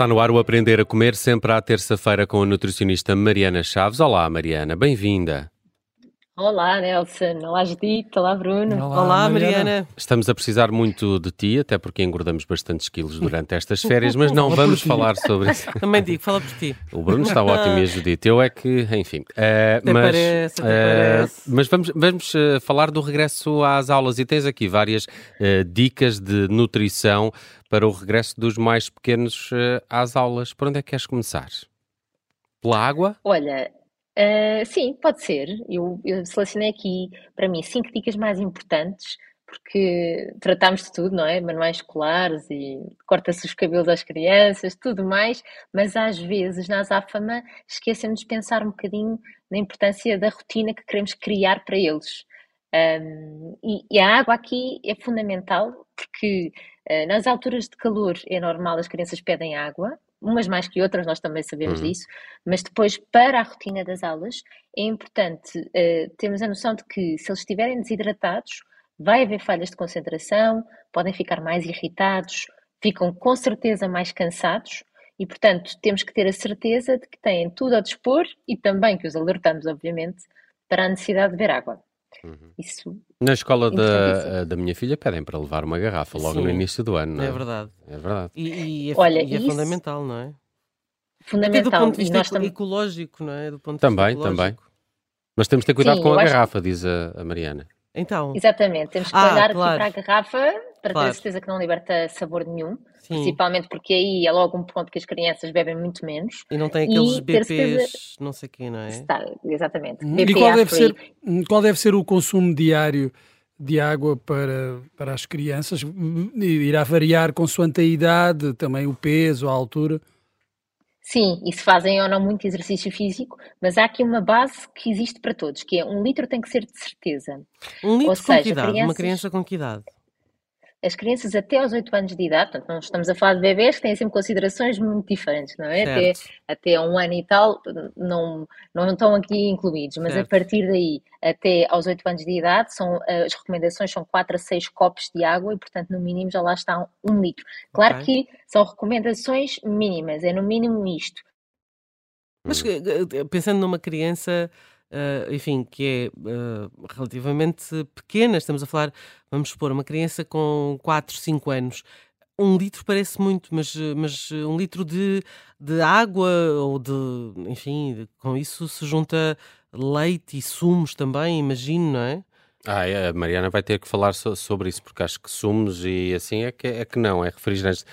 Está no ar o Aprender a Comer, sempre à terça-feira com a nutricionista Mariana Chaves. Olá, Mariana, bem-vinda. Olá, Nelson. Olá, Judite. Olá, Bruno. Olá, Olá Mariana. Mariana. Estamos a precisar muito de ti, até porque engordamos bastantes quilos durante estas férias, mas não vamos falar sobre isso. Também digo, fala por ti. O Bruno está ótimo e a Judite. Eu é que, enfim. Uh, mas, parece, uh, parece. mas vamos, vamos uh, falar do regresso às aulas e tens aqui várias dicas de nutrição para o regresso dos mais pequenos às aulas. Por onde é que queres começar? Pela água? Olha, Uh, sim, pode ser. Eu, eu selecionei aqui, para mim, cinco dicas mais importantes, porque tratamos de tudo, não é? Manuais escolares e corta-se os cabelos às crianças, tudo mais, mas às vezes na azáfama esquecemos de pensar um bocadinho na importância da rotina que queremos criar para eles. Um, e, e, a água aqui é fundamental, porque uh, nas alturas de calor é normal as crianças pedem água, umas mais que outras, nós também sabemos uhum. disso, mas depois, para a rotina das aulas, é importante uh, termos a noção de que se eles estiverem desidratados, vai haver falhas de concentração, podem ficar mais irritados, ficam com certeza mais cansados e, portanto, temos que ter a certeza de que têm tudo a dispor e também que os alertamos, obviamente, para a necessidade de beber água. Uhum. Isso na escola da, da minha filha pedem para levar uma garrafa logo Sim, no início do ano, não é? É verdade. É verdade. E, e é, Olha, e é isso... fundamental, não é? Fundamental. Até do ponto de vista ecológico, não é? Do ponto também, também. Mas temos de ter cuidado Sim, com a garrafa, diz a, a Mariana. Então. Exatamente, temos que ah, olhar claro. aqui para a garrafa para claro. ter certeza que não liberta sabor nenhum, Sim. principalmente porque aí é logo um ponto que as crianças bebem muito menos. E não tem aqueles BPs, certeza... não sei quê, não é? Está, exatamente. Hum, e qual deve, ser, hum, qual deve ser o consumo diário de água para, para as crianças? Irá variar consoante a idade, também o peso, a altura? Sim, e se fazem ou não muito exercício físico, mas há aqui uma base que existe para todos, que é um litro tem que ser de certeza. Um litro ou com seja, que idade? Crianças... Uma criança com que idade? As crianças até aos 8 anos de idade, portanto, não estamos a falar de bebês que têm sempre considerações muito diferentes, não é? Até, até um ano e tal não, não estão aqui incluídos, mas certo. a partir daí até aos 8 anos de idade são, as recomendações são 4 a 6 copos de água e, portanto, no mínimo já lá está um, um litro. Claro okay. que são recomendações mínimas, é no mínimo isto. Mas eh, eh, pensando numa criança uh, enfim, que é uh, relativamente pequena, estamos a falar, vamos supor, uma criança com 4, 5 anos. Um litro parece muito, mas, mas um litro de, de água ou de, enfim, com isso se junta leite e sumos também, imagino, não é? Ah, é, a Mariana vai ter que falar so sobre isso, porque acho que sumos e assim é que, é que não, é refrigerantes.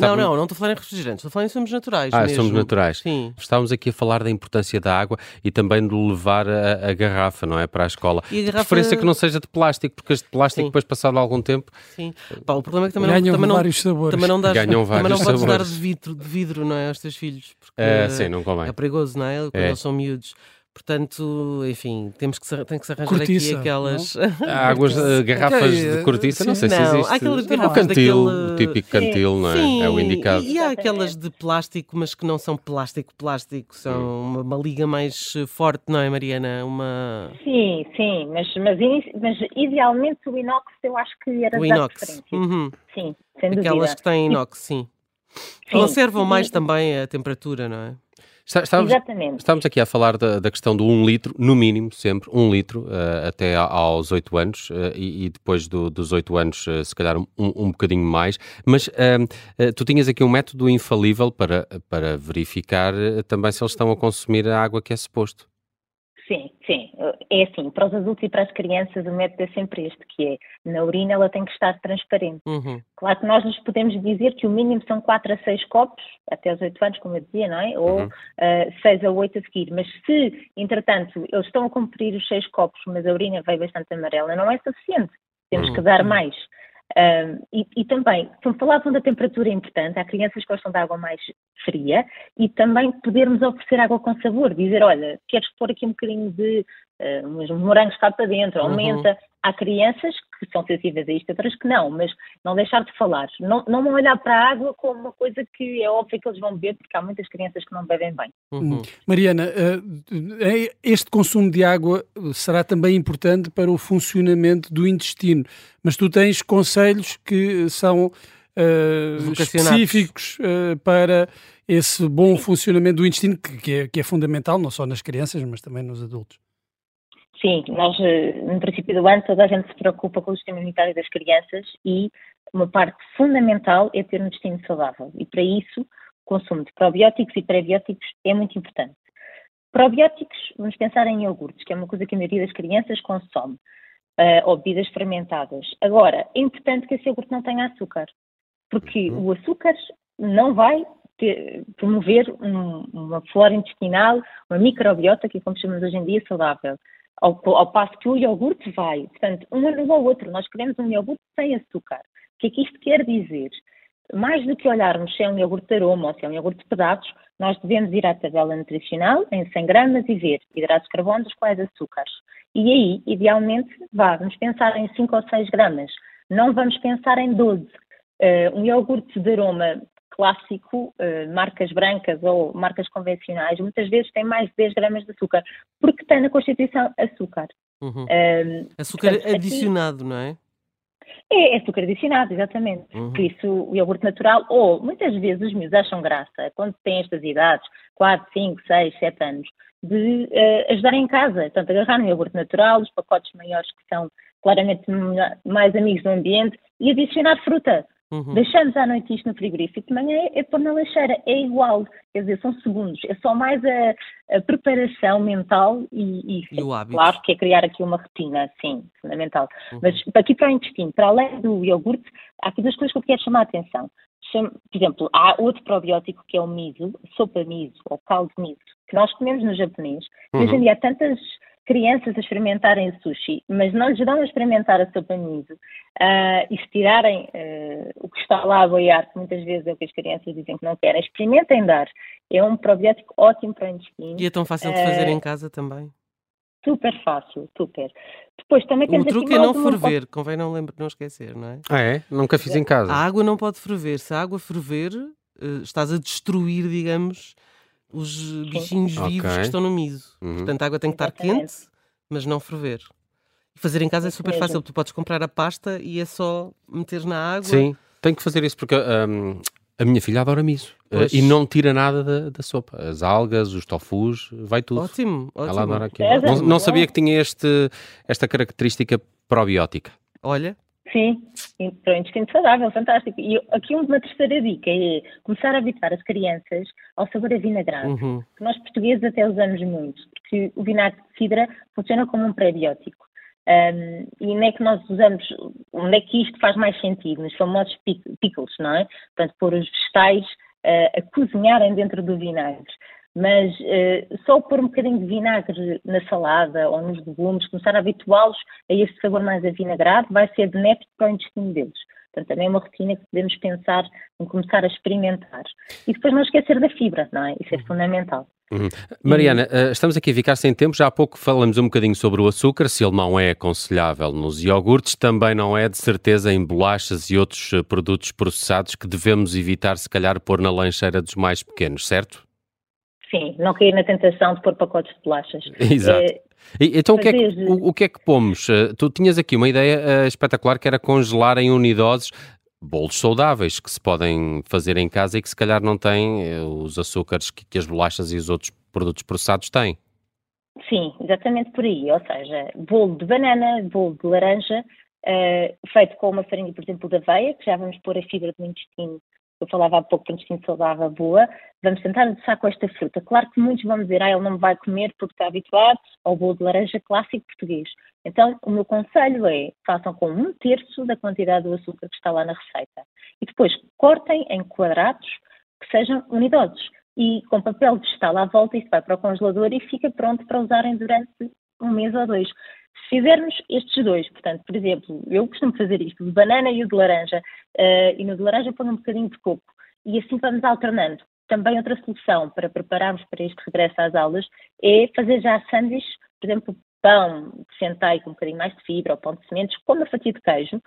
Não, não, não estou a falar em refrigerantes, estou a falar em somos naturais. Ah, mesmo. somos naturais. Sim. Estávamos aqui a falar da importância da água e também de levar a, a garrafa, não é? Para a escola. E a garrafa... De preferência que não seja de plástico, porque este de plástico, Sim. depois passado algum tempo. Sim. Pá, o problema é que também Ganham não. Também vários sabores. Também não, dás, Ganham vários também não podes dar de vidro, de vidro, não é? Aos teus filhos. Porque é, sim, não convém. É perigoso, não é? Quando é. eles são miúdos. Portanto, enfim, temos que se, tem que se arranjar cortiça, aqui aquelas. Águas, uh, garrafas de cortiça, sim. não sei se não, existe. Há aquelas garrafas o cantil, daquele... o típico cantil, não é? Sim, é o indicado. E, e há aquelas de plástico, mas que não são plástico, plástico, são hum. uma, uma, liga mais forte, não é, Mariana? Uma... Sim, sim, mas, mas, mas idealmente o inox eu acho que era o inox. Uhum. Sim, sem dúvida. Aquelas que têm inox, sim. sim. Conservam mais também a temperatura, não é? Estávamos, Exatamente. Estamos aqui a falar da, da, questão do 1 um litro, no mínimo, sempre, 1 um litro, uh, até aos 8 anos, uh, e, e, depois do, dos 8 anos, uh, se calhar um, um bocadinho mais. Mas tu tinhas aqui um método infalível para, para verificar também se eles estão a consumir a água que é suposto. Sim, sim. É assim, para os adultos e para as crianças o método é sempre este, que é, na urina ela tem que estar transparente. Uhum. Claro que nós nos podemos dizer que o mínimo são 4 a 6 copos, até aos 8 anos, como eu dizia, não é? Ou uhum. uh, eh, 6 a 8 a seguir. Mas se, entretanto, eles estão a cumprir os 6 copos, mas a urina vai bastante amarela, não é suficiente. Temos uhum. que dar mais. Um, e, e, também, como falavam da temperatura é importante, há crianças que gostam de água mais fria e também podermos oferecer água com sabor, dizer, olha, queres pôr aqui um bocadinho de uh, uns morangos cá para dentro, uhum. Há crianças que são sensíveis a isto, outras que não, mas não deixar de falar. Não, não olhar para a água como uma coisa que é óbvio que eles vão beber, porque há muitas crianças que não bebem bem. Uhum. Mariana, uh, este consumo de água será também importante para o funcionamento do intestino, mas tu tens conselhos que são uh, específicos uh, para esse bom funcionamento do intestino, que, que, é, que é fundamental, não só nas crianças, mas também nos adultos. Sim, nós no princípio do ano toda a gente se preocupa com o sistema imunitário das crianças e uma parte fundamental é ter um intestino saudável e para isso o consumo de probióticos e prebióticos é muito importante. Probióticos, vamos pensar em iogurtes, que é uma coisa que a maioria das crianças consome, uh, ou bebidas fermentadas. Agora, é importante que esse iogurte não tenha açúcar, porque uhum. o açúcar não vai ter, promover um, uma flora intestinal, uma microbiota, que é como chamamos hoje em dia, saudável. Ao, ao, passo que o iogurte vai. Portanto, um anula o outro. Nós queremos um iogurte sem açúcar. O que é que isto quer dizer? mais do que olharmos se é um iogurte de aroma ou se é um iogurte de pedaços, nós devemos ir à tabela nutricional em 100 gramas e ver hidratos de carbono dos quais açúcares. E aí, idealmente, vamos pensar em 5 ou 6 gramas. Não vamos pensar em 12. Uh, eh, um iogurte de aroma clássico, uh, marcas brancas ou marcas convencionais, muitas vezes tem mais de 10 gramas de açúcar, porque tem na constituição açúcar. Uhum. Uh, açúcar portanto, adicionado, aqui, não é? É, é açúcar adicionado, exatamente. Uhum. Por isso, o iogurte natural, ou muitas vezes os meus acham graça, quando têm estas idades, 4, 5, 6, 7 anos, de uh, ajudar em casa. Portanto, agarrar no iogurte natural, os pacotes maiores que são claramente mais amigos do ambiente e adicionar fruta. Uhum. Deixamos à noite isto no frigorífico, de manhã é, é pôr na lancheira, é igual, quer dizer, são segundos, é só mais a, a preparação mental e, e, e o hábito. claro que é criar aqui uma rotina, sim, fundamental. Uhum. Mas aqui para o intestino, para além do iogurte, há aqui duas coisas que eu quero chamar a atenção. Por exemplo, há outro probiótico que é o miso, sopa miso ou caldo miso, que nós comemos no japonês. Uhum. Hoje em dia há tantas crianças a experimentarem sushi, mas não lhes dão a experimentar a sopa miso uh, e se tirarem uh, o que está lá a boiar, que muitas vezes é o que as crianças dizem que não querem, experimentem dar. É um probiótico ótimo para o intestino. E é tão fácil de fazer uh, em casa também? Super fácil, super. Depois também temos O truque é não ferver, convém não, lembro, não esquecer, não é? Ah, é? Nunca fiz em casa. A água não pode ferver. Se a água ferver, estás a destruir, digamos, os bichinhos okay. vivos que estão no miso. Uhum. Portanto, a água tem que estar quente, mas não ferver. E fazer em casa é super fácil. Tu podes comprar a pasta e é só meter na água. Sim, tenho que fazer isso porque um, a minha filha adora miso. Uh, e não tira nada da, da, sopa. As algas, os tofus, vai tudo. Ótimo, ótimo. Ela adora aquilo. É, não, não sabia que tinha este, esta característica probiótica. Olha, Sim, para o intestino saudável, fantástico. E aqui uma terceira dica é começar a habituar as crianças ao sabor avinagrado, uhum. que nós portugueses até usamos muito, porque o vinagre de cidra funciona como um prebiótico. Um, e onde é que nós usamos, onde é que isto faz mais sentido? Nos famosos pickles, não é? Portanto, pôr os vegetais uh, a cozinharem dentro do vinagre mas uh, só pôr um bocadinho de vinagre na salada ou nos legumes, começar a habituá-los a este sabor mais avinagrado, vai ser benéfico para o intestino deles. Portanto, também é uma rotina que podemos pensar em começar a experimentar. E depois não esquecer da fibra, não é? Isso é fundamental. Uhum. Mariana, uh, estamos aqui a ficar sem tempo. Já há pouco falamos um bocadinho sobre o açúcar, se ele não é aconselhável nos iogurtes, também não é de certeza em bolachas e outros uh, produtos processados que devemos evitar, se calhar, pôr na lancheira dos mais pequenos, certo? Sim, não cair na tentação de pôr pacotes de bolachas. Exato. É, então, o que, é que, o, o que, é que, pomos? Uh, tu tinhas aqui uma ideia uh, espetacular que era congelar em unidoses bolos saudáveis que se podem fazer em casa e que se calhar não têm uh, os açúcares que, que, as bolachas e os outros produtos processados têm. Sim, exatamente por aí. Ou seja, bolo de banana, bolo de laranja, feito com uma farinha, por exemplo, de aveia, que já vamos pôr a fibra do intestino eu falava há pouco que o intestino saudável boa, vamos tentar adoçar com esta fruta. Claro que muitos vão dizer, ah, ele não vai comer porque está habituado ao bolo de laranja clássico português. Então, o meu conselho é, façam com um terço da quantidade do açúcar que está lá na receita. E depois, cortem em quadrados que sejam unidosos. E com papel vegetal à volta, isso vai para o congelador e fica pronto para usarem durante um mês ou dois. Se fizermos estes dois, portanto, por exemplo, eu costumo fazer isto, de banana e o de laranja, uh, e no de laranja ponho um bocadinho de coco, e assim vamos alternando. Também outra solução para prepararmos para este regresso às aulas é fazer já sanduíches, por exemplo, pão de centeio com um bocadinho mais de fibra ou pão de sementes com uma fatia de queijo,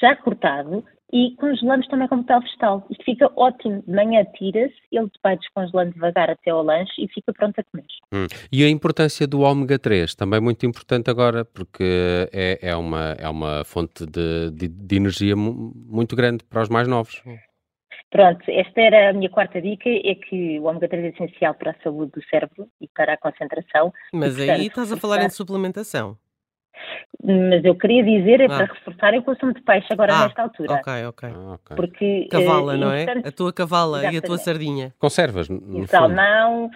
já cortado e congelamos também com papel vegetal. Isto fica ótimo. De manhã tira-se, ele vai descongelando devagar até ao lanche e fica pronto a comer. Hum. E a importância do ômega 3, também muito importante agora, porque é, é, uma, é uma fonte de, de, de energia muito grande para os mais novos. Pronto, esta era a minha quarta dica, é que o ômega 3 é essencial para a saúde do cérebro e para a concentração. Mas e, portanto, aí estás a falar em suplementação. Mas eu queria dizer é ah. para reforçar o consumo de peixe agora ah, nesta altura. Ok, ok. Ah, okay. Porque, cavala, uh, não é? A tua cavala exatamente. e a tua sardinha. Conservas, no e salmão,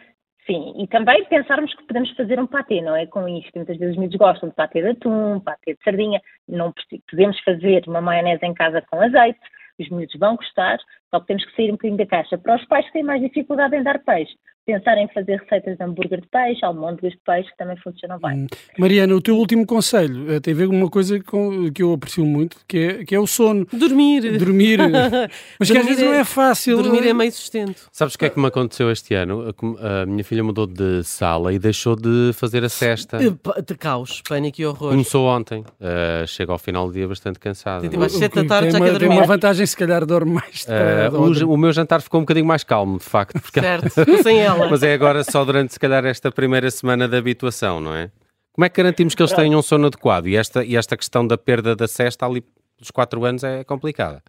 sim. E também pensarmos que podemos fazer um patê, não é? Com isto, muitas vezes os miúdos gostam de patê de atum, patê de sardinha. Não podemos fazer uma maionese em casa com azeite. Os miúdos vão gostar, só que temos que sair um bocadinho da caixa. Para os pais que têm mais dificuldade em dar peixe, pensar em fazer receitas de hambúrguer de peixe, almôndegas de peixe, que também funcionam bem. Hum. Mariana, o teu último conselho eh, tem a ver com uma coisa que eu aprecio muito, que é, que é o sono. Dormir. Dormir. Mas que às vezes é, não é fácil. Dormir é meio sustento. Sabes o que é que me aconteceu este ano? A minha filha mudou de sala e deixou de fazer a cesta. De caos, pânico e horror. Começou ontem. Uh, chega ao final do dia bastante cansada. Tem, às sete da tarde já quer dormir. Tem uma vantagem, se calhar dorme mais. Uh, o, o, meu jantar ficou um bocadinho mais calmo, de facto. Porque... Certo, sem ela. Mas é agora só durante, se calhar, esta primeira semana de habituação, não é? Como é que garantimos que eles tenham um sono adequado? E esta, e esta questão da perda da cesta ali dos 4 anos é complicada.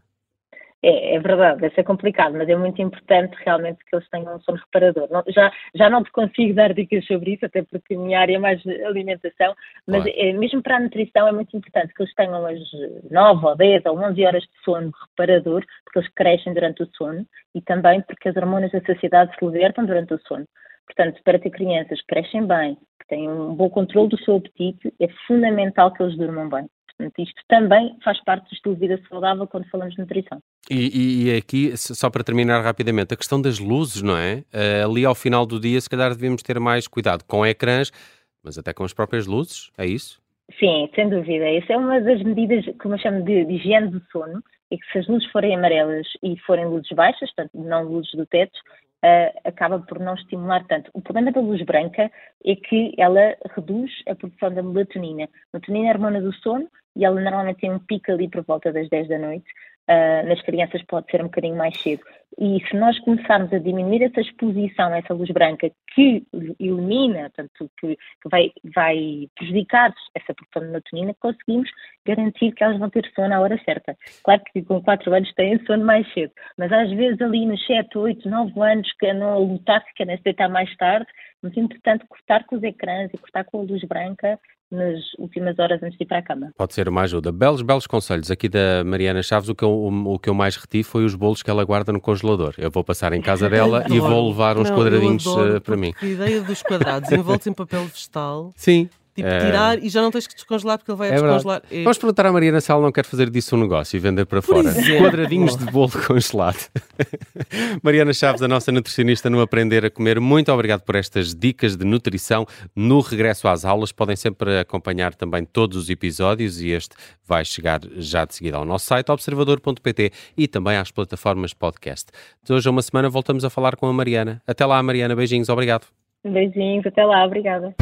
É, é verdade, vai ser complicado, mas é muito importante realmente que eles tenham um sono reparador. Não, já, já não te consigo dar dicas sobre isso, até porque a minha área é mais alimentação, mas claro. é, mesmo para a nutrição é muito importante que eles tenham as 9 ou 10 ou 11 horas de sono reparador, porque eles crescem durante o sono e também porque as hormonas da saciedade se libertam durante o sono. Portanto, para ter crianças que crescem bem, que têm um bom controle do seu apetite, é fundamental que eles durmam bem. Portanto, isto também faz parte do estilo de vida saudável quando falamos de nutrição. E, e, aqui, só para terminar rapidamente, a questão das luzes, não é? Uh, ali ao final do dia, se calhar devemos ter mais cuidado com ecrãs, mas até com as próprias luzes, é isso? Sim, sem dúvida. Essa é uma das medidas, como eu chamo de, de higiene do sono, é que se as luzes forem amarelas e forem luzes baixas, portanto, não luzes do teto, uh, acaba por não estimular tanto. O problema da luz branca é que ela reduz a produção da melatonina. A melatonina é a hormona do sono e ela normalmente tem um pico ali por volta das 10 da noite. Uh, nas crianças pode ser um bocadinho mais cedo. E se nós começarmos a diminuir essa exposição a essa luz branca que elimina, portanto, que, que vai, vai prejudicar essa produção de melatonina, conseguimos garantir que elas vão ter sono à hora certa. Claro que com 4 anos têm sono mais cedo, mas às vezes ali nos 7, 8, 9 anos que andam a lutar, que querem se deitar mais tarde, muito importante cortar com os ecrãs e cortar com a luz branca nas últimas horas antes de ir para a cama. Pode ser uma ajuda. Belos, belos conselhos. Aqui da Mariana Chaves, o que eu, o, o que eu mais reti foi os bolos que ela guarda no congelador. Eu vou passar em casa dela e vou levar uns Não, quadradinhos adoro, uh, para mim. A ideia dos quadrados envoltos em papel vegetal. Sim. Tipo, é. tirar e já não tens que descongelar porque ele vai é descongelar. É... Vamos perguntar à Mariana se ela não quer fazer disso um negócio e vender para Por fora. Exemplo. Quadradinhos de bolo congelado. Mariana Chaves, a nossa nutricionista no Aprender a Comer, muito obrigado por estas dicas de nutrição. No regresso às aulas, podem sempre acompanhar também todos os episódios e este vai chegar já de seguida ao nosso site, observador.pt e também às plataformas podcast. De hoje a uma semana voltamos a falar com a Mariana. Até lá, Mariana. Beijinhos. Obrigado. Beijinhos. Até lá. Obrigada.